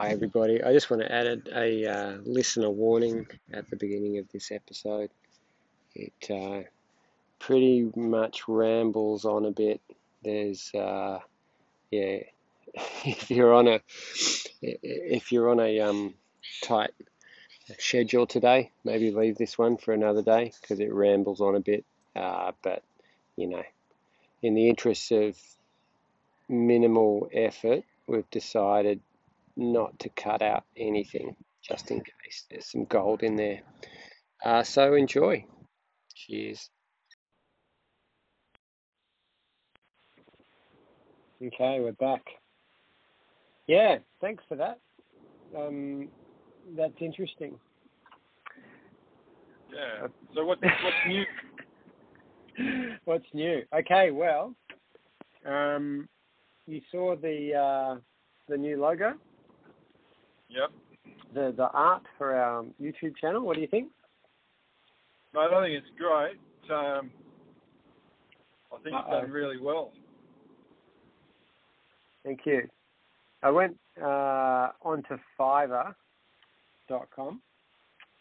Hi, everybody. I just want to add a, uh, listener warning at the beginning of this episode. It uh, pretty much rambles on a bit. There's, uh, yeah, if you're on a if you're on a um, tight schedule today, maybe leave this one for another day because it rambles on a bit. Uh, but you know, in the interests of minimal effort, we've decided not to cut out anything just in case there's some gold in there. Uh, so enjoy. Cheers. Okay, we're back. Yeah, thanks for that. Um, that's interesting. Yeah. So what, what's new? what's new? Okay, well, um, you saw the uh, the new logo. Yep. The the art for our YouTube channel. What do you think? No, I don't think it's great. Um, I think Uh-oh. it's done really well. Thank you. I went uh, onto Fiverr.com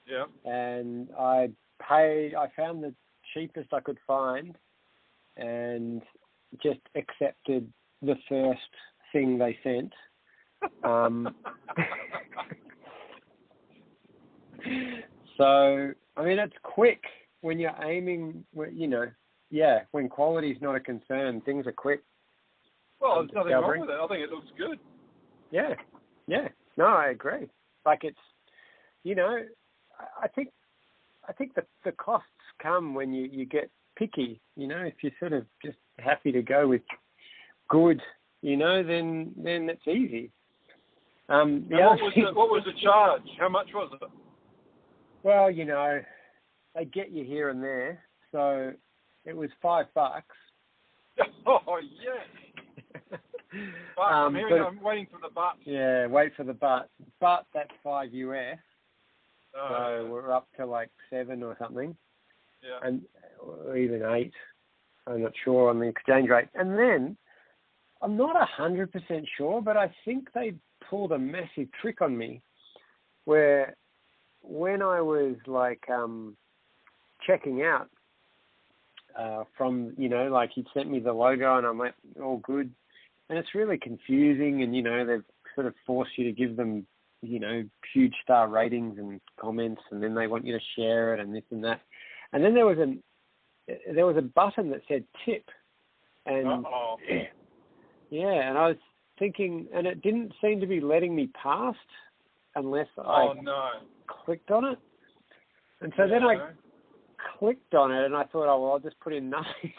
Yeah. and I paid. I found the cheapest I could find, and just accepted the first thing they sent. Um, so I mean, it's quick when you're aiming. You know, yeah, when quality's not a concern, things are quick. well, there's nothing wrong with it. I think it looks good. Yeah, yeah. No, I agree. Like it's, you know, I- I think, I think the the costs come when you you get picky. You know, if you're sort of just happy to go with good, you know, then then it's easy. Um, the what was the what was the charge? How much was it? well, you know, they get you here and there, so it was five bucks. Oh yeah. But I'm, Um, hearing, but- I'm waiting for the but. Yeah, wait for the but. But that's five US, Oh, so we're up to like seven or something. yeah. and or even eight. I'm not sure on the exchange rate. And then I'm not a hundred percent sure, but I think they pulled a massive trick on me, where when I was like um, checking out uh, from you know like he'd sent me the logo and I'm like all good, and it's really confusing and you know they've sort of forced you to give them you know huge star ratings and comments and then they want you to share it and this and that and then there was an there was a button that said tip, and Uh-oh. yeah, and I was thinking, and it didn't seem to be letting me past unless Oh I no. clicked on it. And so then I Yeah. clicked on it, and I thought, oh well, I'll just put in nothing.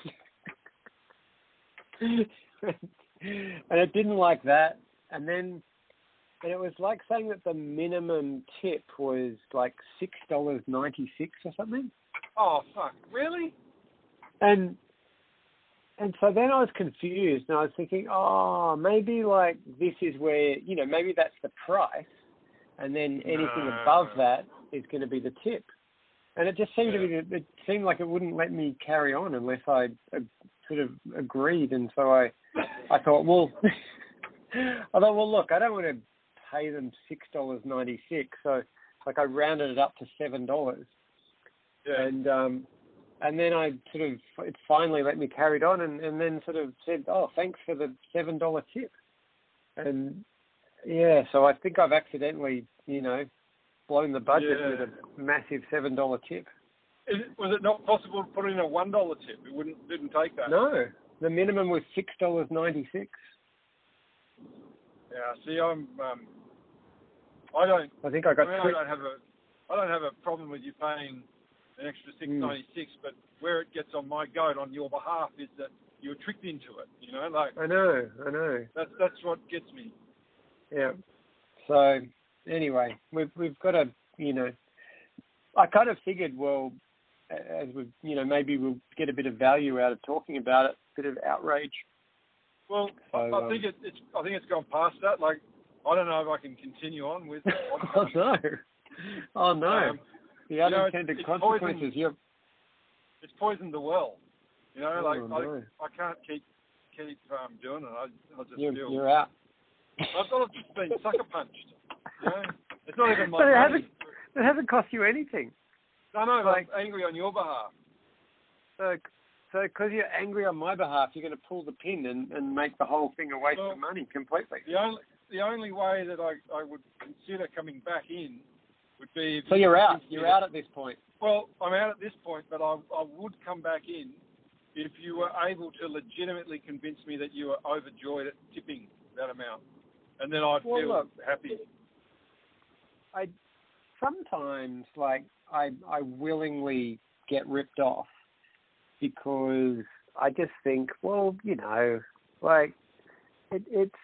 and it didn't like that. And then, and it was like saying that the minimum tip was like six dollars ninety six or something. Oh fuck! Really? and and so then I was confused, and I was thinking, oh, maybe like this is where you know maybe that's the price, and then anything above that is going to be the tip. And it just seemed to be it seemed like it wouldn't let me carry on unless I uh, sort of agreed, and so I I thought, well, I thought, well, look, I don't want to pay them six dollars ninety six, so like I rounded it up to seven dollars. Yeah. and um, and then I sort of it finally let me carry it on, and, and then sort of said, "Oh, thanks for the seven dollar tip," and yeah, so I think I've accidentally, you know, blown the budget Yeah. with a massive seven dollar tip. Is it, was it not possible to put in a one dollar tip? It wouldn't didn't take that. No, the minimum was six dollars ninety six. Yeah. See, I'm. Um, I don't. I think I I got mean, I don't have a. I don't have a problem with you paying an extra 696. Mm. but where it gets on my goat on your behalf is that you were tricked into it. You know, like I know, I know. that's that's what gets me. Yeah. So anyway, we've we've got to, you know, I kind of figured, well, as we, you know, maybe we'll get a bit of value out of talking about it, a bit of outrage. Well, I, So, I um, think it, it's. I think it's gone past that. Like, I don't know if I can continue on with. oh no, oh no, Um, the you know, unintended it's consequences. poison. You're, it's poisoned the well. You know, like Oh, I, no. I can't keep keep um, doing it. I, I just you're, feel you're out. I've got just been sucker punched. You know? It's not even my But it money. hasn't- It hasn't cost you anything. No, no, like- I'm angry on your behalf. So, so because you're angry on my behalf, you're going to pull the pin and, and make the whole thing a waste Well, of money completely. The only the only way that I, I would consider coming back in would be So you you're out. You're out at this point. Well, I'm out at this point, but I, I would come back in if you were able to legitimately convince me that you were overjoyed at tipping that amount, and then I'd Well, feel look. happy. I sometimes like I I willingly get ripped off because I just think, well, you know, like it, it's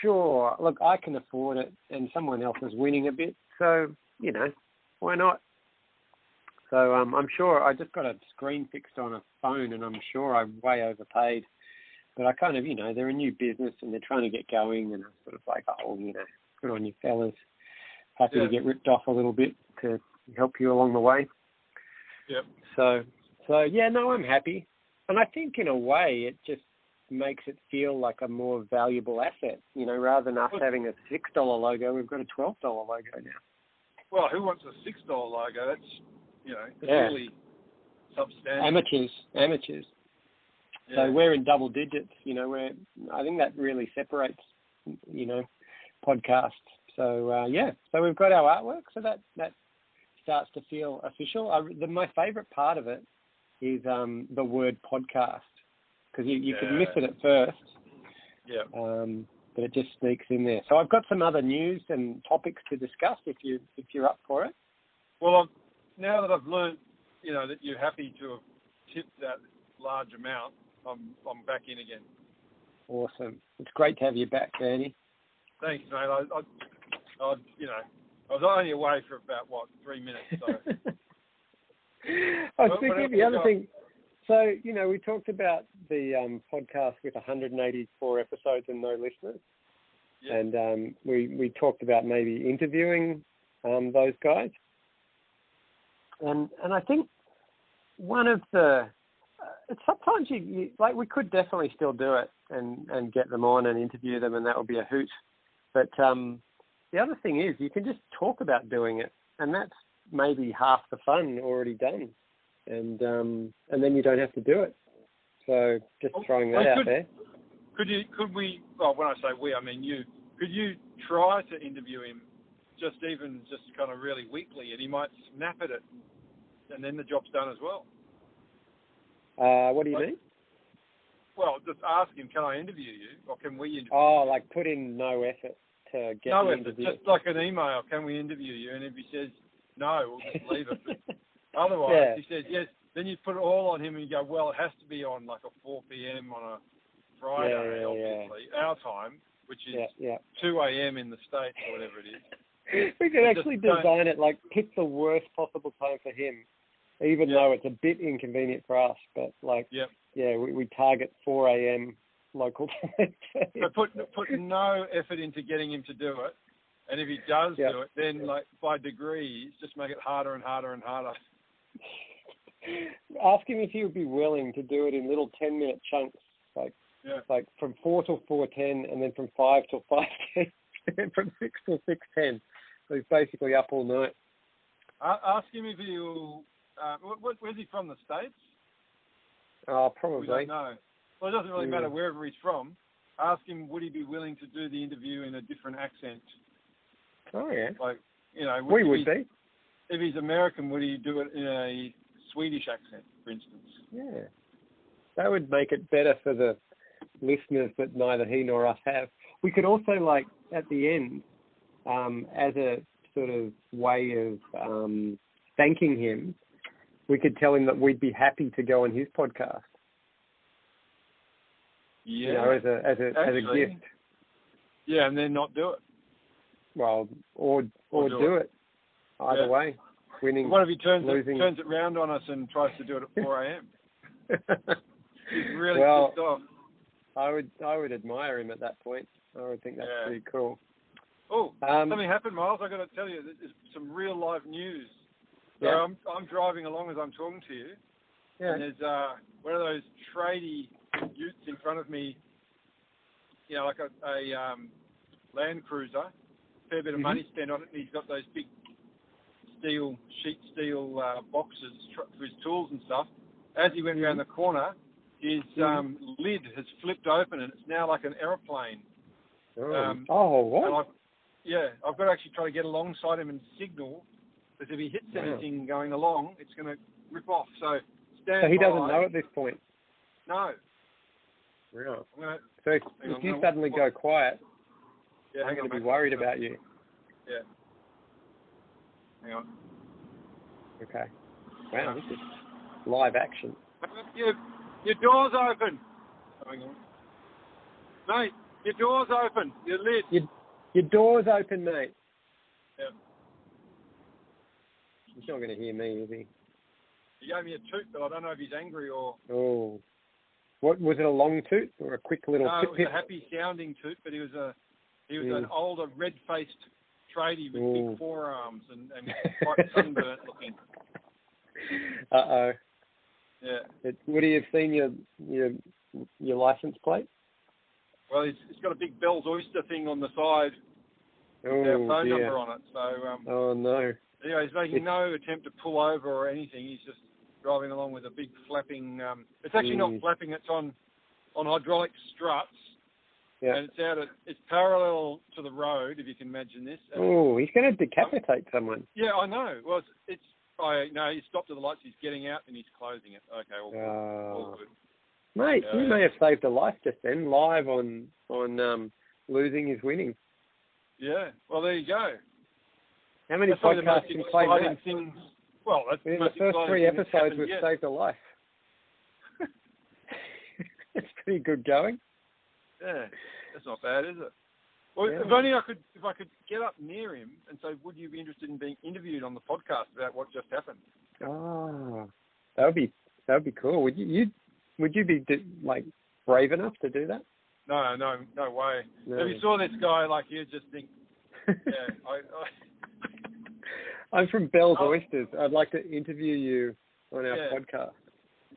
sure. Look, I can afford it, and someone else is winning a bit, so you know, why not? So um, I'm sure I just got a screen fixed on a phone, and I'm sure I'm way overpaid. But I kind of, you know, they're a new business and they're trying to get going, and I'm sort of like, oh, you know, good on you fellas. Happy Yeah. to get ripped off a little bit to help you along the way. Yep. So, so yeah, no, I'm happy, and I think in a way it just makes it feel like a more valuable asset. You know, rather than us having a six dollar logo, we've got a twelve dollar logo now. Well, who wants a six dollar logo? That's you know Yeah. really substantial. Amateurs, amateurs. Yeah. So we're in double digits. You know, we're I think that really separates, you know, podcasts. So uh, yeah, so we've got our artwork, so that that starts to feel official. I, the, my favourite part of it is um, the word podcast because you, you could miss it at first, yeah. um, but it just sneaks in there. So I've got some other news and topics to discuss if you if you're up for it. Well, I'm, now that I've learned, you know, that you're happy to have tipped that large amount, I'm I'm back in again. Awesome. It's great to have you back, Bernie. Thanks, mate. I, I, I you know, I was only away for about what three minutes. So I was thinking the other got? thing. So you know, we talked about the um, podcast with 184 episodes and no listeners, Yeah. and um, we we talked about maybe interviewing um, those guys. And and I think one of the uh, sometimes you, you like we could definitely still do it and and get them on and interview them and that would be a hoot. But um, the other thing is you can just talk about doing it, and that's maybe half the fun already done, and um, and then you don't have to do it. So just Well, throwing well, that out there. could you could we? Well, when I say we, I mean you. Could you try to interview him, just even just kind of really weakly, and he might snap at it, and then the job's done as well. Uh, what do you What? mean? Well, just ask him, can I interview you, or can we interview? Oh, like put in no effort to get no effort, interview. just like an email. Can we interview you? And if he says no, we'll just leave it. But otherwise, Yeah. he says yes. Then you put it all on him, and you go, well, it has to be on like a 4 p.m. on a Friday, Yeah, yeah, yeah. obviously, our time, which is yeah, yeah. 2 a.m. in the states or whatever it is. We could actually don't- design it like pick the worst possible time for him, even Yeah. though it's a bit inconvenient for us. But like, Yep. yeah, we, we target 4 a.m. local time. But put put no effort into getting him to do it. And if he does Yeah. do it, then like by degrees, just make it harder and harder and harder. Ask him if he would be willing to do it in little 10 minute chunks, like Yeah. like from 4 till 4:10, and then from 5 till 5:10, and from 6 till 6:10. So he's basically up all night. Ask him if he'll. Uh, where's he from? The states? Oh, We probably. don't know. Well, it doesn't really Yeah. matter wherever he's from. Ask him would he be willing to do the interview in a different accent? Oh yeah, Like, you know, we would be. If he's American, would he do it in a Swedish accent, for instance? Yeah, that would make it better for the listeners that neither he nor us have. We could also like at the end, um, as a sort of way of um, thanking him, we could tell him that we'd be happy to go on his podcast. Yeah. You know, as a as a as a gift. yeah, and then not do it. Well, or or, Or do do it. Either Yeah. way, winning. What if he turns losing. it, turns it round on us and tries to do it at 4 a.m.? He's really well, pissed off. I would I would admire him at that point. I would think that's Yeah. pretty cool. Oh, Um, something happened, Miles. I got to tell you, there's some real live news. So Yeah. I'm I'm driving along as I'm talking to you, yeah. and there's uh, one of those tradie utes in front of me. You know, like a, a um, Land Cruiser, fair bit of Mhm. money spent on it, and he's got those big steel sheet steel uh, boxes tr- for his tools and stuff. As he went around the corner, his Mhm. um, lid has flipped open, and it's now like an aeroplane. Oh, Um, oh what? I've, yeah, I've got to actually try to get alongside him and signal, because if he hits Wow. anything going along, it's going to rip off. So stand So he doesn't know at this point. No. I'm gonna, So if, Hang if on, you suddenly go quiet, yeah, I'm going to be worried about you. Yeah. Hang on. Okay. Wow, this is live action. Your, your door's open. Hang on. Mate, your door's open. Your lid. Your, your door's open, mate. Yeah. He's not going to hear me, is he? He gave me a toot, but I don't know if he's angry or. Oh. What was it? A long toot or a quick little No, pip it was pip? a happy sounding toot, but he was a he was Mm. an older red faced tradie with Ooh. big forearms and, and quite sunburnt looking. Uh oh. Yeah. Would he have seen your your your license plate? Well, he's, he's got a big Bell's Oyster thing on the side with Oh our phone dear. number on it. So um, Oh no. anyway, he's making no attempt to pull over or anything. He's just driving along with a big flapping. Um, it's actually Mm. not flapping. It's on on hydraulic struts. Yeah. And it's out at it's parallel to the road, if you can imagine this. Oh, he's going to decapitate someone. Yeah, I know. Well, it's, it's I no, he stopped at the lights. He's getting out and he's closing it. Okay, all good. all good. Mate, Yeah, you may have saved a life just then, live on on um, losing is winning. Yeah. Well, there you go. How many That's probably the most podcasts can claim exciting that? thing. Well, that's Within the first three episodes, we've yet. saved a life. it's pretty good going. Yeah, that's not bad, is it? Well, Yeah. if only I could, if I could get up near him and say, "Would you be interested in being interviewed on the podcast about what just happened?" Oh, that would be that would be cool. Would you, you would you be like brave enough to do that? No, no, no way. No. If you saw this guy, like you'd just think, yeah, I, I I'm from Bell's Oh. Oysters. I'd like to interview you on our Yeah. podcast.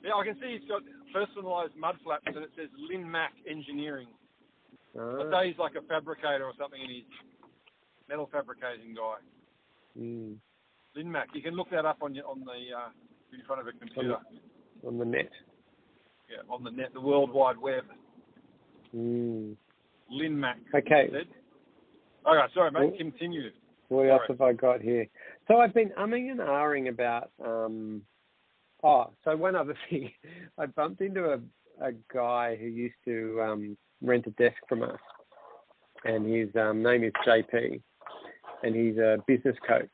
Yeah, I can see he's got personalised mud flaps and it says Lin Mac Engineering. I Ah, say he's like a fabricator or something, and he's metal fabricating guy. mm, Lin Mac. You can look that up on your, on the uh, in front of a computer. on the net. Yeah, on the net, the World Wide Web. Mm. Lin Mac. Okay. Said. Okay, sorry, mate. Continue. What else have I got here? So I've been umming and ahhing about. Um, oh, so one other thing, I bumped into a a guy who used to um, rent a desk from us, and his um, name is JP, and he's a business coach,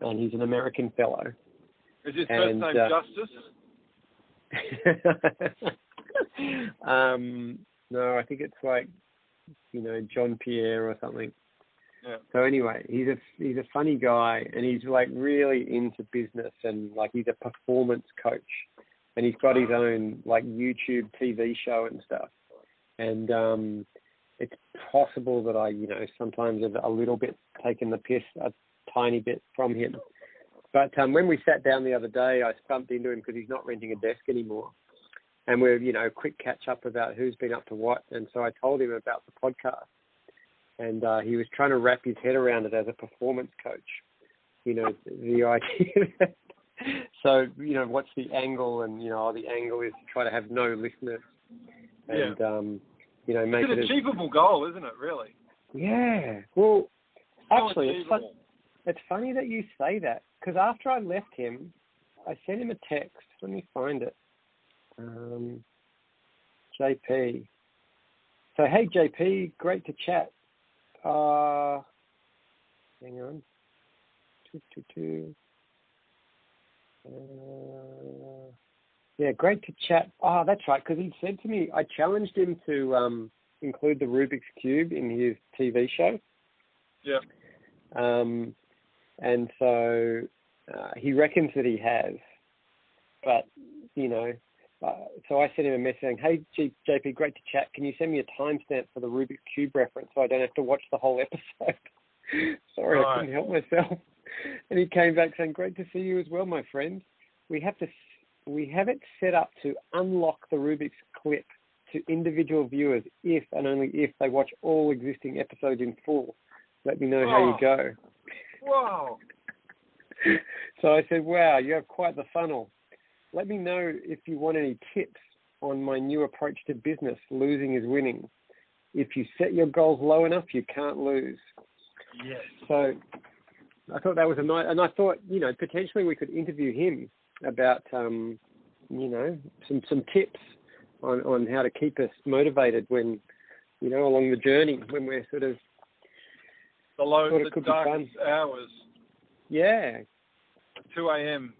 and he's an American fellow. Is his And, first name uh, Justice? um, no, I think it's like you know John Pierre or something. So anyway, he's a he's a funny guy, and he's like really into business, and like he's a performance coach, and he's got his own like YouTube TV show and stuff. And um, it's possible that I, you know, sometimes have a little bit taken the piss, a tiny bit from him. But um, when we sat down the other day, I bumped into him because he's not renting a desk anymore. And we're, you know, quick catch up about who's been up to what. And so I told him about the podcast. And uh, he was trying to wrap his head around it as a performance coach. You know, the idea. that- so, you know, what's the angle? And, you know, the angle is to try to have no listeners. And, um, you know, make It's it an as achievable goal, isn't it? Really. yeah. Well, So actually, it's, fun, it's funny that you say that because after I left him, I sent him a text. Let me find it. Um, JP. So, hey, JP, great to chat. Uh, hang on. Two, two, two. Uh, yeah, great to chat. Oh, that's right, because he said to me, I challenged him to um, include the Rubik's Cube in his TV show. Yeah. Um, and so uh, he reckons that he has, but you know, uh, so I sent him a message saying, "Hey G- JP, great to chat. Can you send me a timestamp for the Rubik's cube reference so I don't have to watch the whole episode?" Sorry, I couldn't help myself. And he came back saying, "Great to see you as well, my friend. We have to, we have it set up to unlock the Rubik's clip to individual viewers if and only if they watch all existing episodes in full." Let me know how you Oh. go. Wow. So I said, wow, you have quite the funnel. Let me know if you want any tips on my new approach to business. Losing is winning. If you set your goals low enough, you can't lose. Yes. So I thought that was a nice, and I thought, you know, potentially we could interview him about, um, you know, some, some tips on, on how to keep us motivated when, you know, along the journey when we're sort of, The low, Thought the darkest hours, yeah, 2 a.m.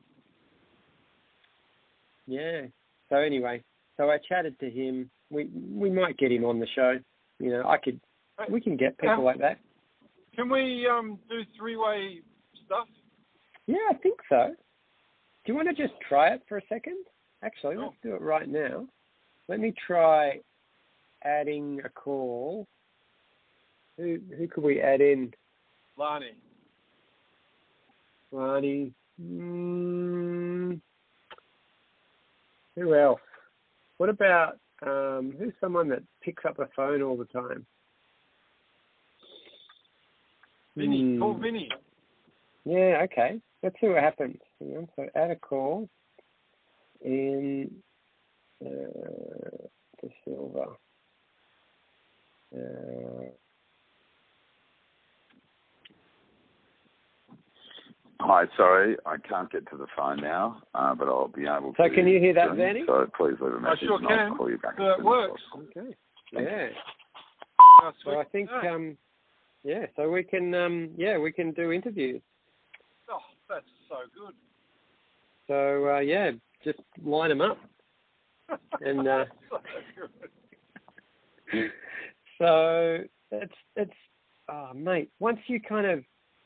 Yeah. So anyway, so I chatted to him. We we might get him on the show. You know, I could. We can get people Um, like that. Can we um, do three-way stuff? Yeah, I think so. Do you want to just try it for a second? Actually, Sure. let's do it right now. Let me try adding a call. Who who could we add in? Lani. Ronnie. Mm, who else? What about um, who's someone that picks up the phone all the time? Vinny. Hmm. Call Vinny. Yeah, okay. Let's see what happens. So add a call in uh, the silver. Uh, Hi, sorry, I can't get to the phone now, uh, but I'll be able So to. So, can you hear that, soon. Vanny? So please leave a I message I sure and I'll call you back. So it works. okay. Thank. Yeah. How So I think that? um, yeah. So we can um, yeah we can do interviews. oh, that's so good. So uh, yeah, just line them up. And, uh, so. So it's it's oh mate, once you kind of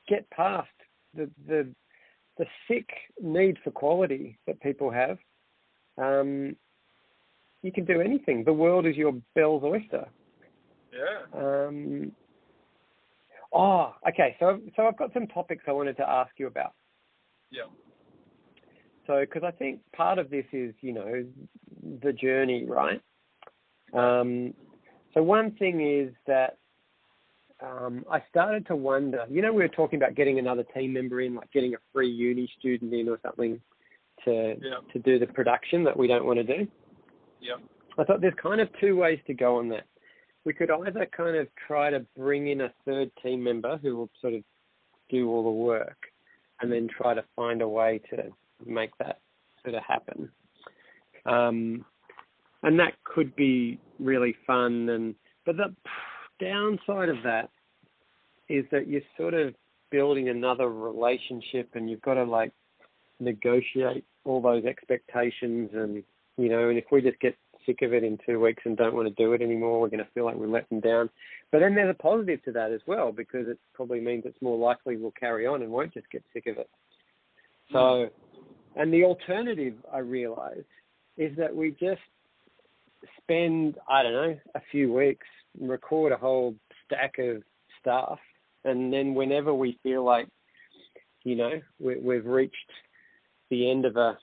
get past the the the sick need for quality that people have, um, you can do anything. The world is your Bell's oyster. Yeah. Um, oh, okay. So so I've got some topics I wanted to ask you about. Yeah. So, because I think part of this is, you know, the journey, right? Um, so one thing is that um, I started to wonder. You know, we were talking about getting another team member in, like getting a free uni student in or something to Yeah. to do the production that we don't want to do. Yeah. I thought there's kind of two ways to go on that. We could either kind of try to bring in a third team member who will sort of do all the work and then try to find a way to make that sort of happen. Um, and that could be really fun and but the downside of that is that you're sort of building another relationship and you've got to like negotiate all those expectations and you know and if we just get sick of it in two weeks and don't want to do it anymore we're going to feel like we let them down. But then there's a positive to that as well because it probably means it's more likely we'll carry on and won't just get sick of it. So hmm. and the alternative i realize is that we just spend i don't know a few weeks record a whole stack of stuff and then whenever we feel like you know we, we've reached the end of a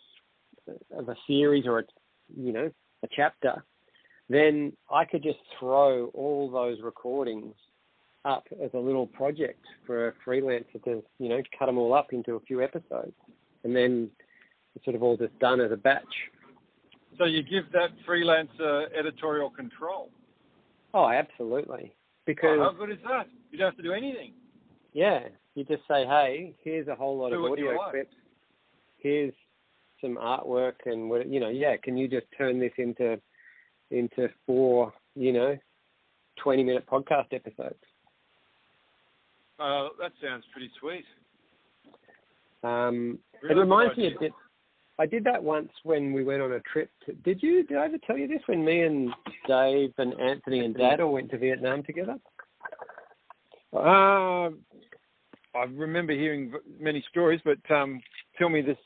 of a series or a you know a chapter, then I could just throw all those recordings up as a little project for a freelancer to you know cut them all up into a few episodes, and then it's sort of all just done as a batch. So you give that freelancer editorial control. Oh, absolutely, because Oh, how good is that? You don't have to do anything. Yeah, you just say, hey, here's a whole lot Do of audio like. clips. Here's some artwork, and what you know, yeah. Can you just turn this into into four, you know, twenty minute podcast episodes? Uh, that sounds pretty sweet. Um, Really it reminds me a bit. I did that once when we went on a trip. To, did you? Did I ever tell you this? When me and Dave and Anthony and Dad all went to Vietnam together. Um, I remember hearing many stories, but um, tell me this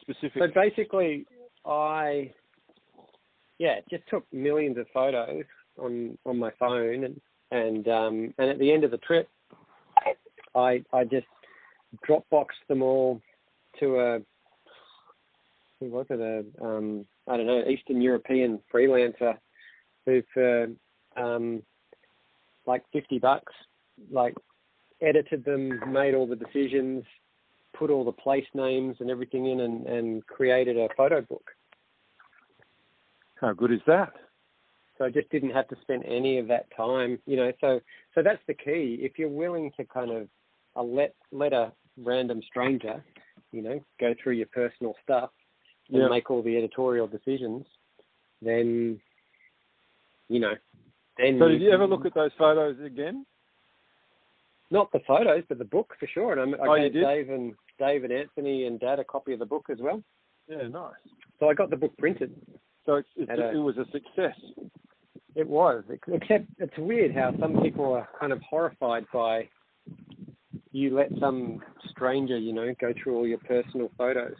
specific. So basically, I yeah just took millions of photos on on my phone, and and um, and at the end of the trip, I I just Dropboxed them all to a who was it a um, I don't know Eastern European freelancer who for um, like fifty bucks like edited them, made all the decisions, put all the place names and everything in, and, and created a photo book. How good is that? So I just didn't have to spend any of that time, you know. So so that's the key. If you're willing to kind of uh, let let a random stranger, you know, go through your personal stuff and Yeah. make all the editorial decisions, then you know, then So did you ever look at those photos again? not the photos, but the book for sure. And I, I Oh, gave? Dave and Dave and Anthony and Dad a copy of the book as well. Yeah, nice. So I got the book printed. So a- it was a success. It was, except it's weird how some people are kind of horrified by you let some stranger, you know, go through all your personal photos,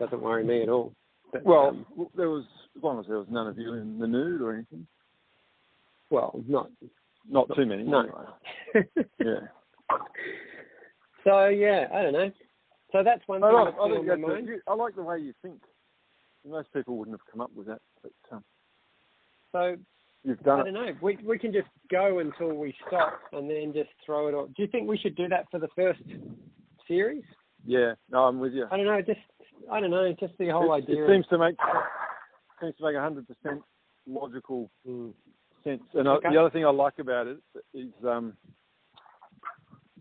doesn't worry me at all. But, Well, um, there was as long as there was none of you in the nude or anything. well, not Not too many. No. anyway. Yeah. so yeah, I don't know. So that's one I thing like, I, think that's a- mind. you- I like the way you think. Most people wouldn't have come up with that, but um, So you've done. I don't it. know. We we can just go until we stop and then just throw it all. Do you think we should do that for the first series? Yeah. No, I'm with you. I don't know. Just I don't know. Just the whole it, idea. it seems to make seems to make hundred percent logical mm, sense. And I, the other thing I like about it is um,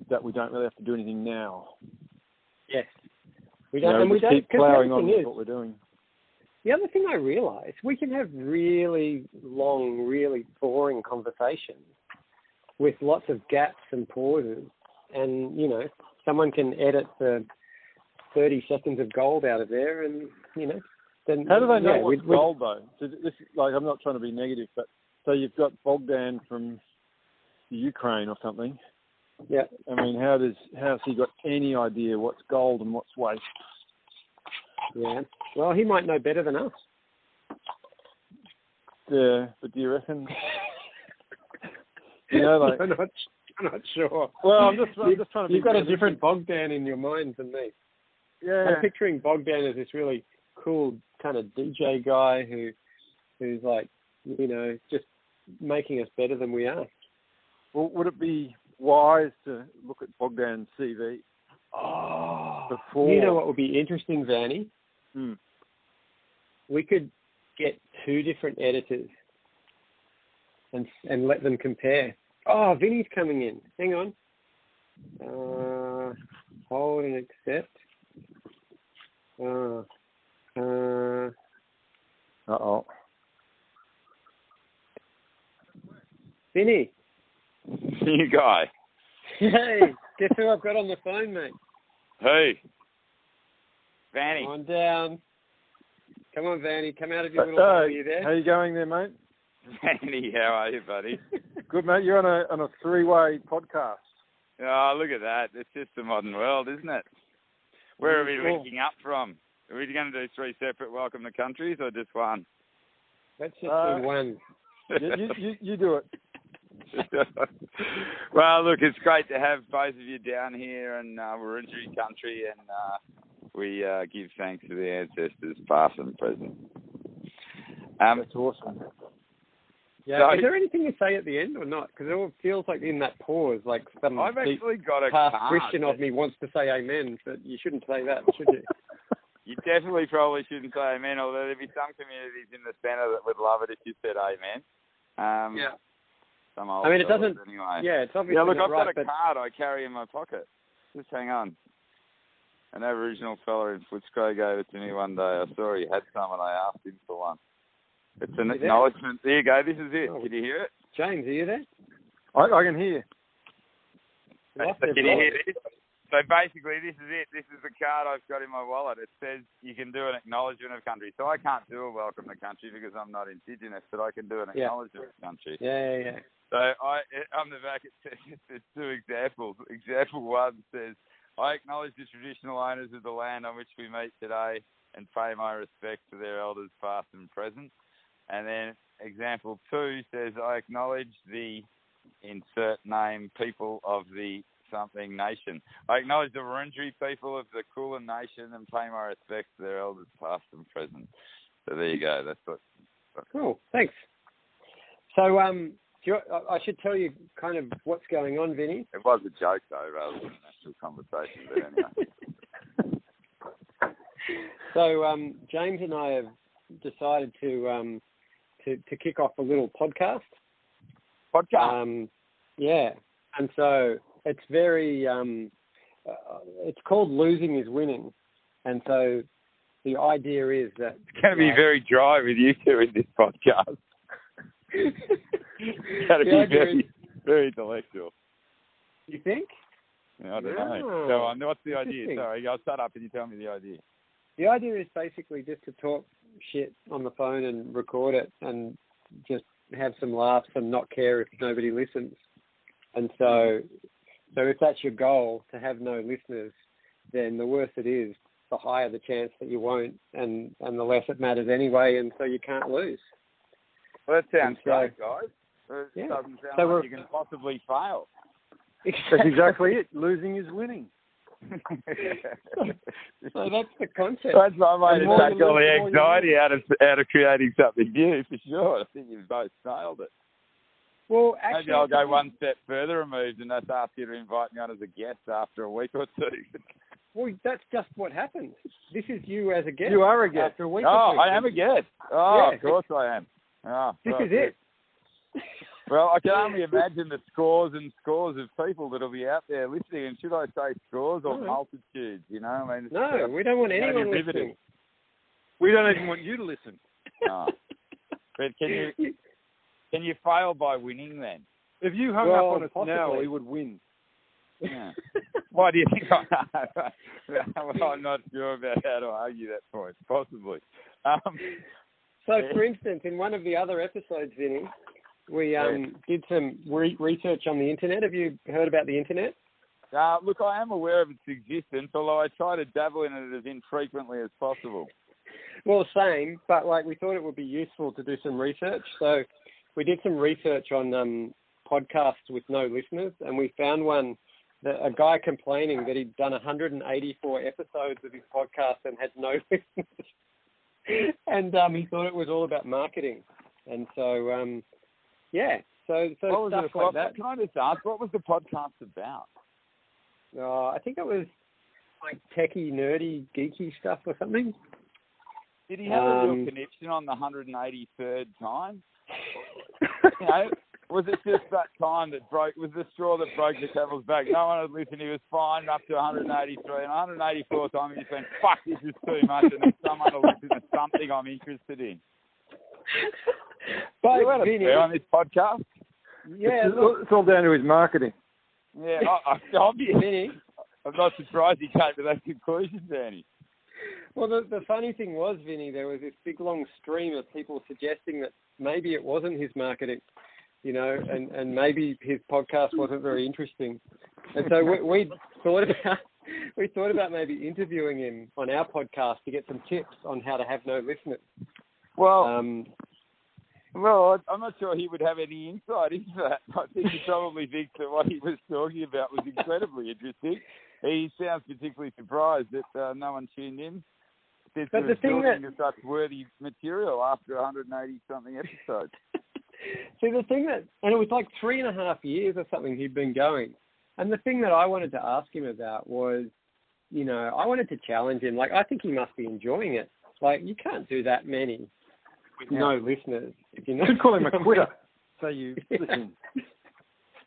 that we don't really have to do anything now. yes. We don't, know, and we just don't. keep 'cause the other ploughing on is, what we're doing. The other thing I realise, we can have really long, really boring conversations with lots of gaps and pauses, and you know, someone can edit the thirty seconds of gold out of there, and you know, then How do they know yeah, what's we- gold though? So this is like I'm not trying to be negative, but so you've got Bogdan from Ukraine or something. Yeah, I mean, how does how's he got any idea what's gold and what's waste? yeah. Well, he might know better than us. Yeah, but do you reckon? You know, like- I'm not, I'm not sure. Well, I'm just I'm You- just trying to. You've got a different Bogdan in your mind than me. Yeah. I'm picturing Bogdan as this really cool kind of DJ guy who, who's like, you know, just making us better than we are. Well, would it be wise to look at Bogdan's CV Oh, before? you know what would be interesting, Vanny? Hmm. We could get two different editors and and let them compare. Oh, Vinny's coming in. Hang on. Uh, hold and accept. Uh, uh, Uh oh. Vinny. You guy. Hey, guess who I've got on the phone, mate? Hey. Vanny. Come on down. Come on, Vanny. Come out of your little Hey, hole. Are you there? how you going there, mate? Vanny, how are you, buddy? Good, mate. You're on a on a three-way podcast. Oh, look at that. It's just the modern world, isn't it? Where are we Cool. waking up from? Are we going to do three separate welcome to countries or just one? Let's just Uh, do one. You, you, you, you do it. well, look, it's great to have both of you down here and we're in uh, Wurundjeri country, and uh, we uh, give thanks to the ancestors, past and present. Um, That's awesome. Yeah. So- Is there anything you say at the end or not? Because it all feels like in that pause, like some I've actually got a past card Christian that- of me wants to say amen, but you shouldn't say that, should you? You definitely probably shouldn't say amen, although there'd be some communities in the centre that would love it if you said amen. Um, Yeah. Some old I mean, it doesn't- Anyway. yeah, it's obviously Yeah, look, not I've right, got a but card I carry in my pocket. Just hang on. An Aboriginal fella in Footscray gave it to me one day. I saw he had some and I asked him for one. It's an acknowledgement. There you go. This is it. Oh. Can you hear it? James, are you there? I, I can hear. We lost So can you hear voice. this? So basically, this is it. This is the card I've got in my wallet. It says you can do an acknowledgement of country. So I can't do a welcome to country because I'm not Indigenous, but I can do an Yeah. acknowledgement of country. Yeah, yeah, yeah. So I, on the back, it says there's two examples. Example one says, "I acknowledge the traditional owners of the land on which we meet today and pay my respects to their elders, past and present." And then example two says, "I acknowledge the insert name people of the something nation. I acknowledge the Wurundjeri people of the Kulin nation and pay my respects to their elders, past and present." So there you go. That's what. Cool. Thanks. So, um, you, I I should tell you kind of what's going on, Vinny. It was a joke though, rather than an actual conversation. But anyway, So um, James and I have decided to um, to to kick off a little podcast. podcast. Um, yeah, and so it's very um, uh, it's called losing is winning, and so the idea is that it's going to be like- very dry with you two in this podcast. It's going to be very, is- very intellectual. you think I don't know. So um, what's the idea? Sorry, I'll shut up and you tell me the idea. the idea is basically just to talk shit on the phone and record it and just have some laughs and not care if nobody listens. And so, so if that's your goal to have no listeners, then the worse it is, the higher the chance that you won't, and and the less it matters anyway, and so you can't lose. Well, that sounds So- great, guys. It Yeah. doesn't sound So like you can possibly fail. That's exactly it. Losing is winning. So that's the concept. That's my way to take all the the more you anxiety out of out of creating something new, for sure. I think you've both nailed it. Well, actually, Maybe I'll go one step further removed and just ask you to invite me on as a guest after a week or two. Well, that's just what happens. This is you as a guest. You are a guest. After a week oh, or two. I am a guest. Oh, Yeah. of course I am. Oh, This well, is it. Well, I can only imagine the scores and scores of people that'll be out there listening. And should I say scores or No. multitudes? You know, I mean, it's, No, we don't want It's gonna anyone riveting. listening. We don't even want you to listen. Oh. But can you can you fail by winning then? If you hung Well, up on us now, we would win. Yeah. Why do you think I well, I'm not sure about how to argue that point. Possibly. Um, So, Yeah. for instance, in one of the other episodes, Vinny, we um, did some re- research on the internet. Have you heard about the internet? uh, look, I am aware of its existence, although I try to dabble in it as infrequently as possible. Well, same, but like we thought it would be useful to do some research. So, we did some research on um, podcasts with no listeners, and we found one that a guy complaining that he'd done 184 episodes of his podcast and had no listeners, and um, he thought it was all about marketing. And so, um, yeah, so so What was stuff it, like that. Can I just ask, what was the podcast about? Uh, I think it was like techie, nerdy, geeky stuff or something. Did he have a real Um, connection on the 183rd time? you know, was it just that time that broke, was the straw that broke the camel's back? No one had listened, he was fine up to 183, and 184 time he just went, fuck, this is too much, and then someone will listen to something I'm interested in. But you had Vinny, fair on this podcast? yeah, it's, look, it's all down to his marketing. Yeah, I, I, obvious. Vinny. I'm not surprised he came to that conclusion, Danny. Well, the, the funny thing was, Vinny, there was this big long stream of people suggesting that maybe it wasn't his marketing, you know, and, and maybe his podcast wasn't very interesting. And so we, we thought about we thought about maybe interviewing him on our podcast to get some tips on how to have no listeners. Well, Um, Well, I'm not sure he would have any insight into that. I think he probably thinks that what he was talking about was incredibly interesting. He sounds particularly surprised that uh, no one tuned in. Since But he the thing to such worthy material after 180 something episodes. See, the thing that, and it was like three and a half years or something he'd been going. And the thing that I wanted to ask him about was, you know, I wanted to challenge him. Like, I think he must be enjoying it. Like, you can't do that many with no listeners. If you know, You should call him a quitter. So you listen. If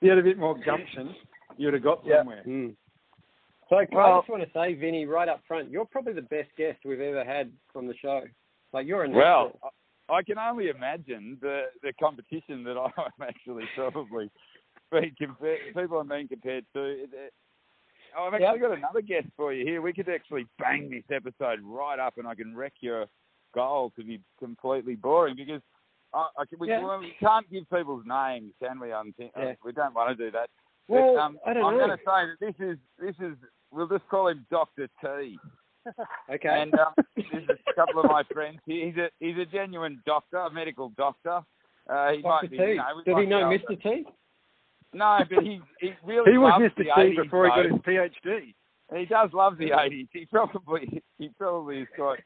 you had a bit more gumption, you'd have got Yeah. somewhere. Mm. So I just want to say, Vinny, right up front, you're probably the best guest we've ever had on the show. Like, you're a Well. I I can only imagine the the competition that I'm actually probably being compared. People I'm being compared to. It- it- I've actually Yep. got another guest for you here. We could actually bang this episode right up, and I can wreck your goal to be completely boring because I, I can, we, Yeah. well, we can't give people's names, can we? I'm Yeah. We don't want to do that. well, but, um, I don't I'm going to say that this is this is. We'll just call him Doctor T. Okay. And um, there's a couple of my friends here. He's a he's a genuine doctor, a medical doctor. Uh, he Dr. might be. T. You know, we Did he know Mr. T? No, but he he really He was Mr. T before he got his PhD. He does love the 80s. He probably he probably has got.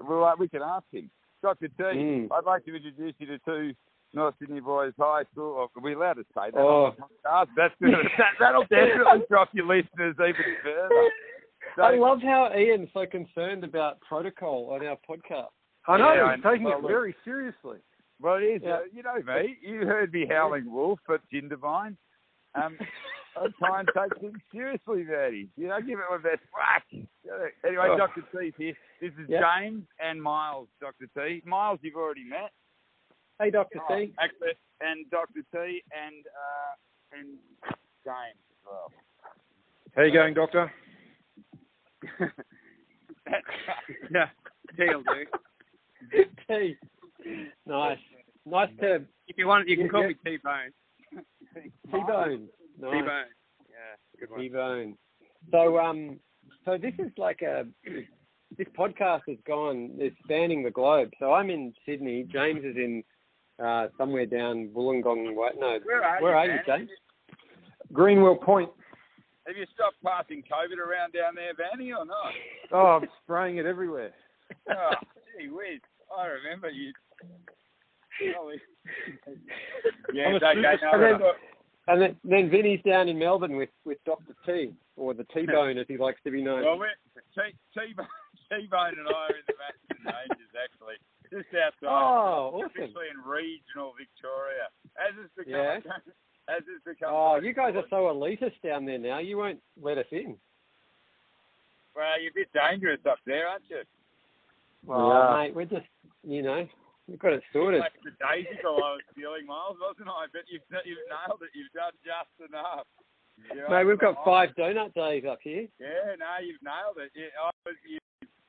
Well, we can ask him. Dr. T, Mm. would like to introduce you to two North Sydney Boys High School. Oh, are we allowed to say that? Oh. on the podcast? That's gonna, that, that'll definitely drop your listeners even further. So, I love how Ian's so concerned about protocol on our podcast. I know Yeah, he's taking it very seriously. well, it is. Yeah. Uh, you know me. You heard me howling wolf at Jindabyne. Um, I try and take things seriously, Verdi. You know, give it my best whack. Anyway, Oh. Dr. T's here. This is Yeah. James and Miles, Dr. T. Miles, you've already met. Hey, Dr. Oh, T. actually, and Dr. T and uh, and James as well. How you going, Doctor? yeah, Deal, dude. T. Nice. Nice to If you want, you can call Yeah. me T-Bone. T-Bone. Nice. T-Bone. Yeah, good one. T-Bone. So, um, so this is like a, this podcast has gone, it's spanning the globe. So I'm in Sydney. James is in, uh, somewhere down Wollongong. What? No. Where are Where you, are you, man? James? Greenwell Point. Have you stopped passing COVID around down there, Vanny, or not? Oh, I'm spraying it everywhere. Oh, gee whiz. I remember you. We- yeah, I'm a it's okay. No, And then- And then, then Vinny's down in Melbourne with, with Dr. T, or the T-Bone as he likes to be known. well, we're, T- T-Bone, T-Bone and I are in the Macedon Ranges, actually, just outside. Oh, awesome. Officially in regional Victoria. As it's become, Yeah. as it's become. Oh, you guys are so elitist down there now. You won't let us in. Well, you're a bit dangerous up there, aren't you? Well, Yeah. mate, we're just, you know, we've got it sorted. Like the daisical I was feeling, Miles, wasn't I? But you've you've nailed it. You've done just enough. Know, Mate, we've got five donut days up here. Yeah, no, you've nailed it. Yeah, I was, you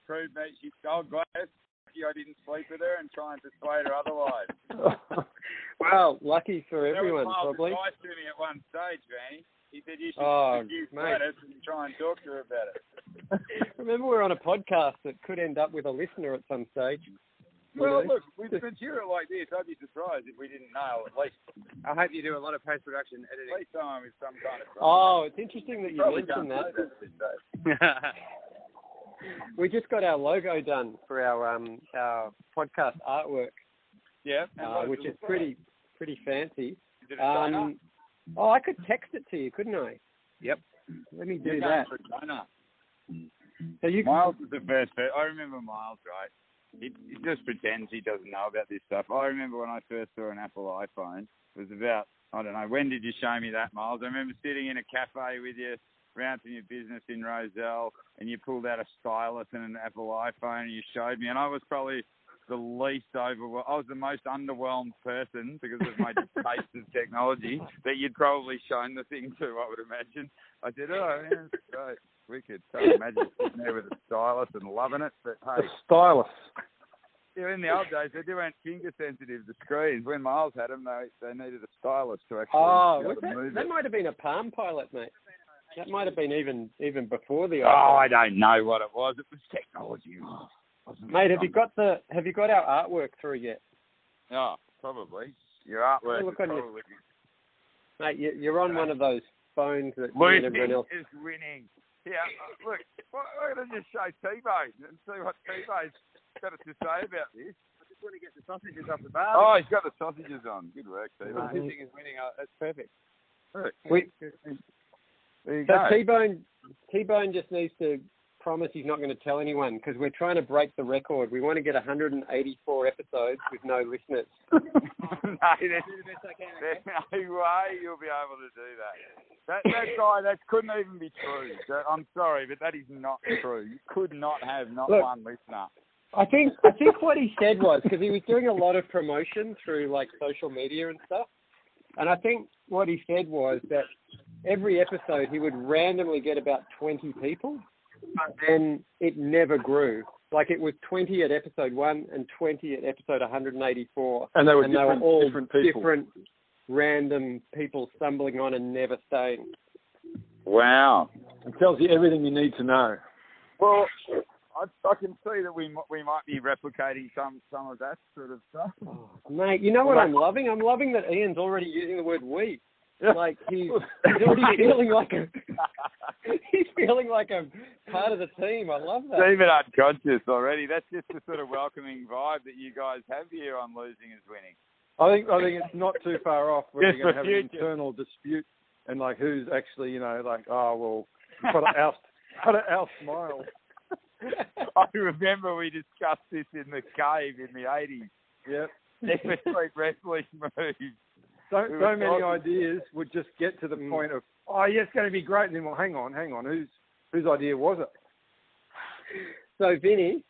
proved that she. Oh, glad I didn't sleep with her and try and persuade her otherwise. Well, lucky for That was everyone, Miles' probably. advice to me at one stage, Vanny. He said you should Oh, use mate. and try and talk to her about it. Remember, we're on a podcast that could end up with a listener at some stage. You Well, know? look, with material like this, I'd be surprised if we didn't nail at least I hope you do a lot of post-production at editing. least time with some kind of. Oh, it's interesting that you Probably mentioned that. say that at this stage. We just got our logo done for our um our podcast artwork, Yeah, uh, which is look pretty pretty fancy. Did it shine? Um, oh, I could text it to you, couldn't I? Yep. Let me You're do that. for a donut. So you Miles was the first. I remember Miles, right? He, he just pretends he doesn't know about this stuff. I remember when I first saw an Apple iPhone. It was about I don't know. When did you show me that, Miles? I remember sitting in a cafe with you, announcing your business in Rozelle, and you pulled out a stylus and an Apple iPhone, and you showed me, and I was probably the least overwhelmed. I was the most underwhelmed person because of my taste of technology that you'd probably shown the thing to. I would imagine. I said, "Oh, man, it's great, wicked." Can't imagine sitting there with a stylus and loving it. But A hey, stylus. yeah, in the old days they weren't finger sensitive to screens. When Miles had them, they they needed a stylus to actually. Oh, was that, that it. might have been a Palm Pilot, mate. That might have been even even before the Oh. I don't know what it was. It was technology. Oh, wasn't Mate, have you got the have you got our artwork through yet? Oh, probably. Your artwork look is on your- Mate, you, you're on one of those phones that everyone else. is winning. Yeah, uh, look, why why don't you just show T-Bone and see what T-Bone's got to say about this? I just want to get the sausages off the bar. Oh, he's got the sausages on. Good work, T-Bone. this thing is winning. Uh, that's perfect. Look, We, there you so go. T-Bone T-Bone just needs to promise he's not going to tell anyone because we're trying to break the record. We want to get 184 episodes with no listeners. no, there's, Do the best I can. there's Okay? no way you'll be able to do that. That that guy, that couldn't even be true. I'm sorry, but that is not true. You could not have not Look. one listener. I think I think what he said was because he was doing a lot of promotion through like social media and stuff, and I think what he said was that every episode he would randomly get about 20 people, but then it never grew. Like it was 20 at episode one and 20 at episode 184, And they were and they were all different people. different random people stumbling on and never staying. Wow. It tells you everything you need to know. Well, I, I can see that we we might be replicating some some of that sort of stuff. Oh, mate, you know what I'm loving? I'm loving that Ian's already using the word we. Like he's, he's feeling like a he's feeling like a part of the team. I love that. Even unconscious already. That's just the sort of welcoming vibe that you guys have here on Losing is Winning. I think I think it's not too far off when Yes, you're going to for have an future. internal dispute and like who's actually you know like oh well got to oust got to oust Miles. I remember we discussed this in the cave in the 80s. Yep. Every wrestling move. So, We so many ideas would just get to the Mm. point of oh yeah it's going to be great and then well hang on hang on whose whose idea was it? So Vinny,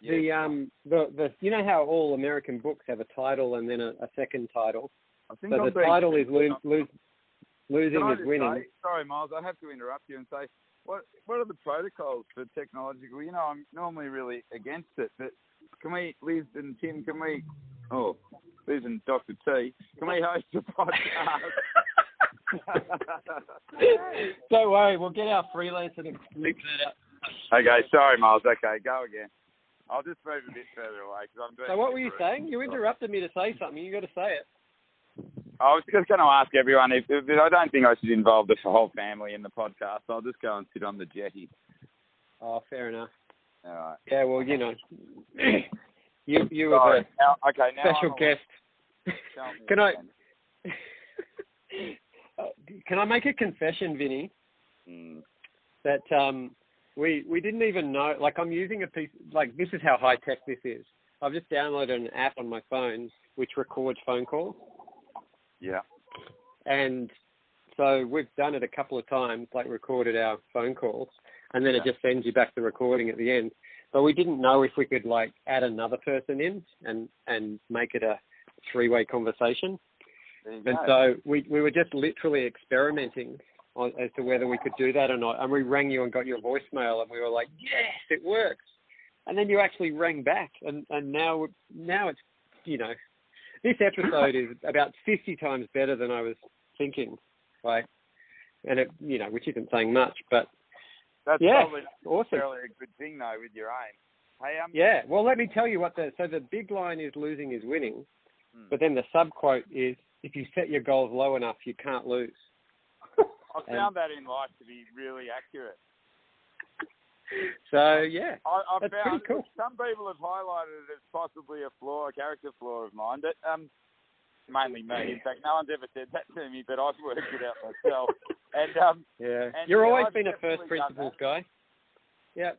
Yeah. the um the the you know how all American books have a title and then a, a second title. I think So I'm the title is lo- lo- losing is winning. say- sorry, Miles. I have to interrupt you and say, what what are the protocols for technological? You know, I'm normally really against it, but can we, Liz and Tim, can we? Oh, Liz and Doctor T, can we host a podcast? Don't worry, we'll get our freelancer to clip that out. okay, sorry, Miles. Okay, go again. I'll just move a bit further away because I'm doing. So what were you saying? You interrupted me to say something. You got to say it. I was just going to ask everyone if, if I don't think I should involve the whole family in the podcast. I'll just go and sit on the jetty. Oh, fair enough. All right. Yeah, well, you know, you you were the okay, now special guest. Can I- Uh, Can I make a confession, Vinny? Mm. That um, we we didn't even know. Like, I'm using a piece. Like, this is how high tech this is. I've just downloaded an app on my phone which records phone calls, Yeah. and so we've done it a couple of times. Like, recorded our phone calls, and then it just sends you back the recording at the end. But we didn't know if we could like add another person in and and make it a three-way conversation. And go. so we, we were just literally experimenting on, as to whether we could do that or not. And we rang you and got your voicemail, and we were like, "Yes, it works." And then you actually rang back, and and now now it's you know, this episode is about fifty times better than I was thinking, like, and it you know, which isn't saying much, but That's yeah, probably awesome. a good thing though with your aim. Hey, um, Yeah, well, let me tell you what the so the big line is losing is winning, Hmm. but then the sub quote is if you set your goals low enough, you can't lose. I found that in life to be really accurate. So yeah, I, I That's found pretty cool. some people have highlighted it as possibly a flaw, a character flaw of mine, but um, mainly me. In fact, no one's ever said that to me, but I've worked it out myself. And um, yeah. And, You're yeah, always I've been a first principles guy. Yeah.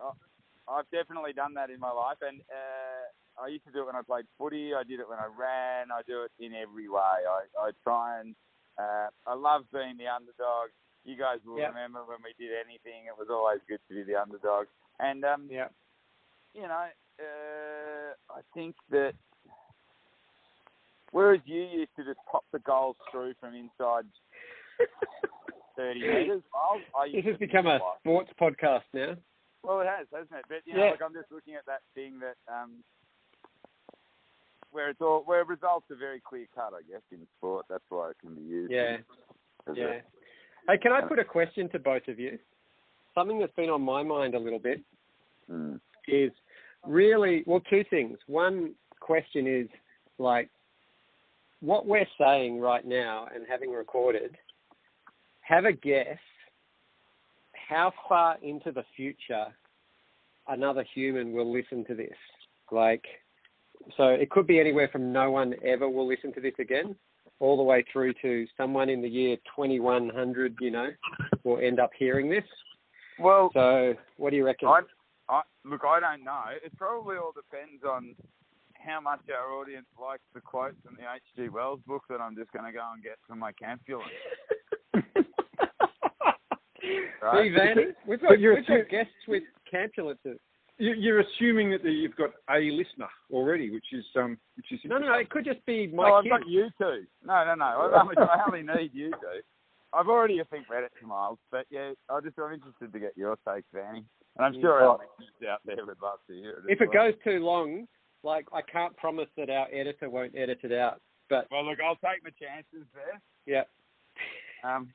I've definitely done that in my life, and uh, I used to do it when I played footy. I did it when I ran. I do it in every way. I, I try and uh, I love being the underdog. You guys will Yep. remember when we did anything, it was always good to be the underdog. And um, Yeah. you know, uh, I think that whereas you used to just pop the goals through from inside 30 metres, Miles, I used This has to become a think like- sports podcast now. well, it has, hasn't it? But you know, Yeah. like I'm just looking at that thing that um, where it's all where results are very clear cut. I guess in sport, that's why it can be used. Yeah. as a- Yeah. Hey, can I put a question to both of you? Something that's been on my mind a little bit Mm. is really well two things. One question is like what we're saying right now and having recorded, have a guess how far into the future another human will listen to this. Like so it could be anywhere from no one ever will listen to this again all the way through to someone in the year 2100, you know, will end up hearing this. Well, So what do you reckon? I, I look, I don't know. It probably all depends on how much our audience likes the quotes from the H.G. Wells book that I'm just going to go and get from my campulance. Right. See, Vanny, we've got, you're we've got guests with campulances. You- You're assuming that the- you've got a listener already, which is um, which is No, no, no, it could just be my no, I've got you two. No, no, no. I only, I only need you two. I've already, I think, read it to Miles, but yeah, I just I'm interested to get your take, Vanny, and I'm sure our listeners out there would love to hear it. as If it well. goes too long, like I can't promise that our editor won't edit it out. But well, look, I'll take my chances there. yeah, Um,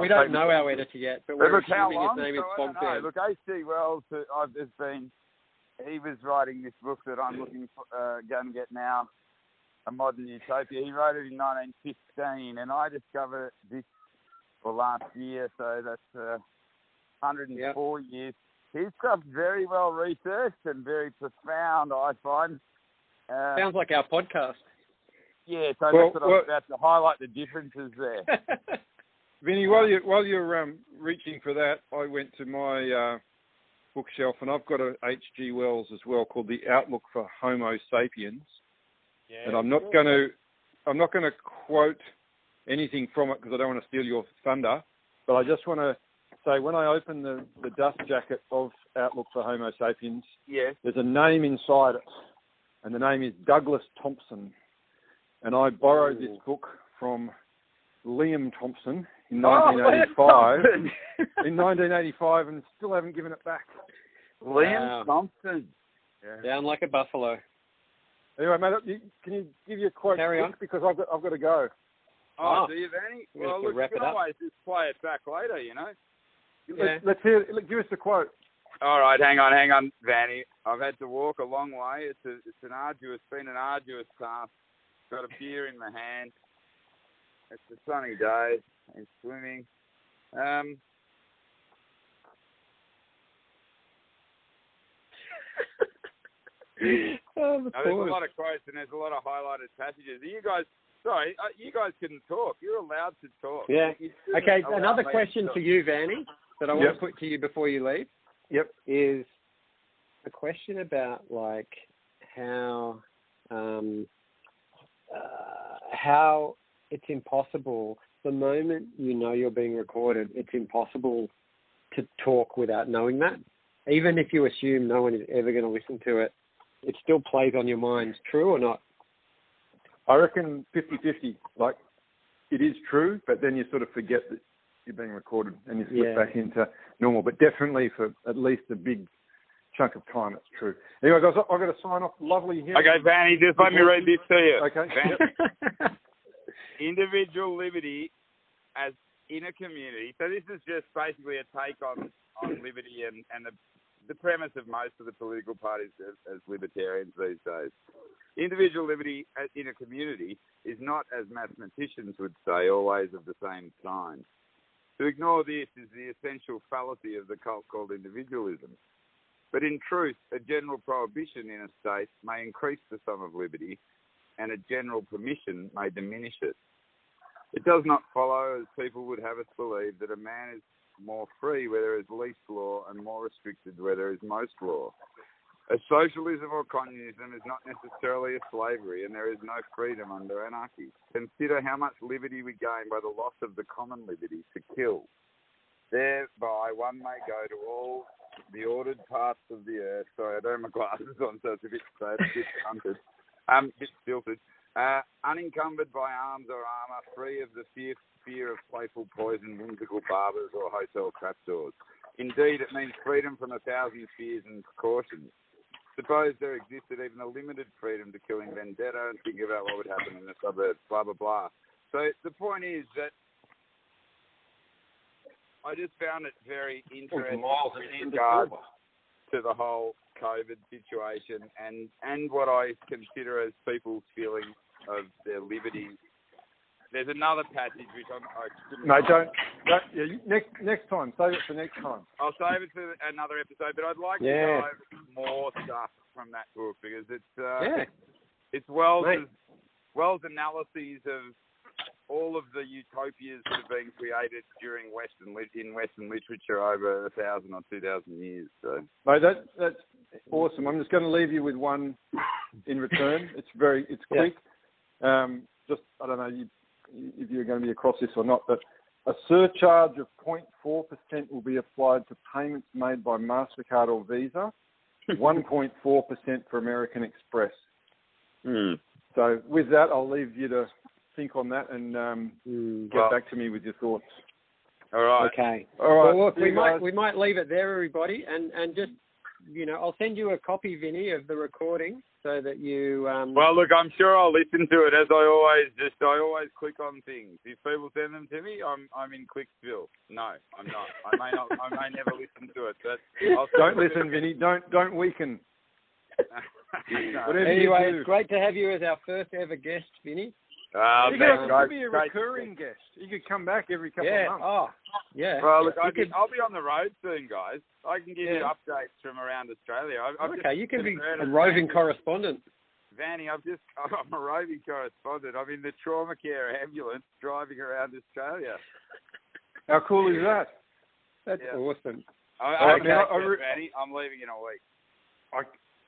we don't know our editor yet, but we're assuming his name is so I don't know. Bombman. Look, H.G. Wells, I've just been. He was writing this book that I'm looking for, uh, going to get now, a modern utopia. He wrote it in 1915, and I discovered it this or last year. So that's uh, 104 years. His stuff's very well researched and very profound. I find. Uh, Sounds like our podcast. Yeah, so Well, that's what I well- was about to highlight the differences there. Vinny, while you while you're um, reaching for that, I went to my uh, bookshelf and I've got a H.G. Wells as well called The Outlook for Homo Sapiens. Yeah. and I'm not going to I'm not going to quote anything from it because I don't want to steal your thunder. But I just want to say when I open the, the dust jacket of Outlook for Homo Sapiens, Yes. there's a name inside it, and the name is Douglas Thompson. And I borrowed this book from Liam Thompson in Oh, 1985. in 1985, and still haven't given it back. Liam Wow. Thompson. Down like a buffalo. Anyway, mate, can you give you a quote Carry quick? on. because I've got I've got to go. Oh, ah. Oh. do you, Vanny? We're Well, look, you can always just play it back later, you know. Yeah. Let's, let's hear. Let, give us the quote. All right, hang on, hang on, Vanny. I've had to walk a long way. It's a, it's an arduous, been an arduous task. Got a beer in my hand. It's a sunny day. and swimming. Um, oh, now there's a lot of quotes and there's a lot of highlighted passages. You guys, sorry, uh, you guys can talk. You're allowed to talk. Yeah. Okay, another me to question for you, Vanny, that I want Yep. to put to you before you leave. Yep. Is a question about like how um, uh, how it's impossible the moment you know you're being recorded. It's impossible to talk without knowing that. Even if you assume no one is ever going to listen to it, it still plays on your mind. True or not? I reckon 50-50. Like it is true, but then you sort of forget that you're being recorded and you slip Yeah. back into normal. But definitely for at least a big chunk of time, it's true. Anyway, guys, I- I've got to sign off. Lovely here. Okay, Vanny, just let me read this to you. Okay. Vanny, individual liberty as in a community. So this is just basically a take on, on liberty and, and the, the premise of most of the political parties as, as libertarians these days. Individual liberty in a community is not, as mathematicians would say, always of the same sign. To ignore this is the essential fallacy of the cult called individualism. But in truth, a general prohibition in a state may increase the sum of liberty, and a general permission may diminish it. It does not follow, as people would have us believe, that a man is more free where there is least law and more restricted where there is most law. A socialism or communism is not necessarily a slavery, and there is no freedom under anarchy. Consider how much liberty we gain by the loss of the common liberty to kill. Thereby, one may go to all the ordered parts of the earth. Sorry, I don't have my glasses on, so it's a bit sad, a bit stunted, um, a bit stilted. Uh, unencumbered by arms or armour, free of the fear, fear of playful poison, whimsical barbers, or hotel trapdoors. Indeed, it means freedom from a thousand fears and precautions. Suppose there existed even a limited freedom to kill in vendetta and think about what would happen in the suburbs, blah, blah, blah. So the point is that I just found it very interesting with regard to the whole COVID situation and, and what I consider as people's feeling of their liberty. There's another passage which I'm, I No, don't. don't yeah, you- next next time. Save it for next time. I'll save it for another episode, but I'd like Yeah. to know more stuff from that book because it's uh, yeah. it's Wells' Mate. Wells' analyses of all of the utopias that have been created during Western lit- in Western literature over a thousand or two thousand years. So Mate, that that's awesome. I'm just going to leave you with one in return. It's very it's Yeah. quick. Um, just I don't know you, if you're going to be across this or not, but a surcharge of 0.4% will be applied to payments made by Mastercard or Visa. 1.4% for American Express. So with that, I'll leave you to think on that and um, Mm. get Well- back to me with your thoughts. all right, Okay. All right. Well, look, we you might we might leave it there, everybody, and and just you know, I'll send you a copy, Vinny, of the recording so that you. Um, Well, look, I'm sure I'll listen to it as I always just. I always click on things. If people send them to me, I'm I'm in Clicksville. No, I'm not. I may not. I may never listen to it. But I'll Don't listen, Vinny. Don't don't weaken. no. Whatever you anyway, do. it's great to have you as our first ever guest, Vinny. Uh, you thanks, could, guys. be a Great- recurring guest. You could come back every couple yeah. of months. Oh, yeah. Well, look, I could- can, I'll be on the road soon, guys. I can give you updates from around Australia. I, I've okay, you can be a roving into- correspondent. Vanny, I've just I'm a roving correspondent. I'm in the trauma care ambulance driving around Australia. How cool is that? That's Yeah. awesome. I, All I, right, now, I okay, re- Vanny, I'm leaving in a week. I,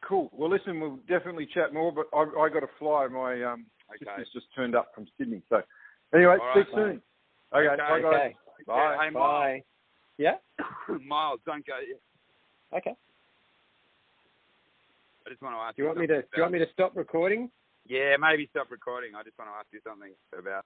cool. Well, listen, we'll definitely chat more, but I, I got to fly. My um, Okay. sister's just turned up from Sydney. So, anyway, All speak right, soon. Okay, Okay. bye, guys. Okay. Bye. Hey, Bye. Yeah. Miles, Miles, don't go yet. Okay. I just want to ask Do you want me to? Do you want me to stop recording? Yeah, maybe stop recording. I just want to ask you something about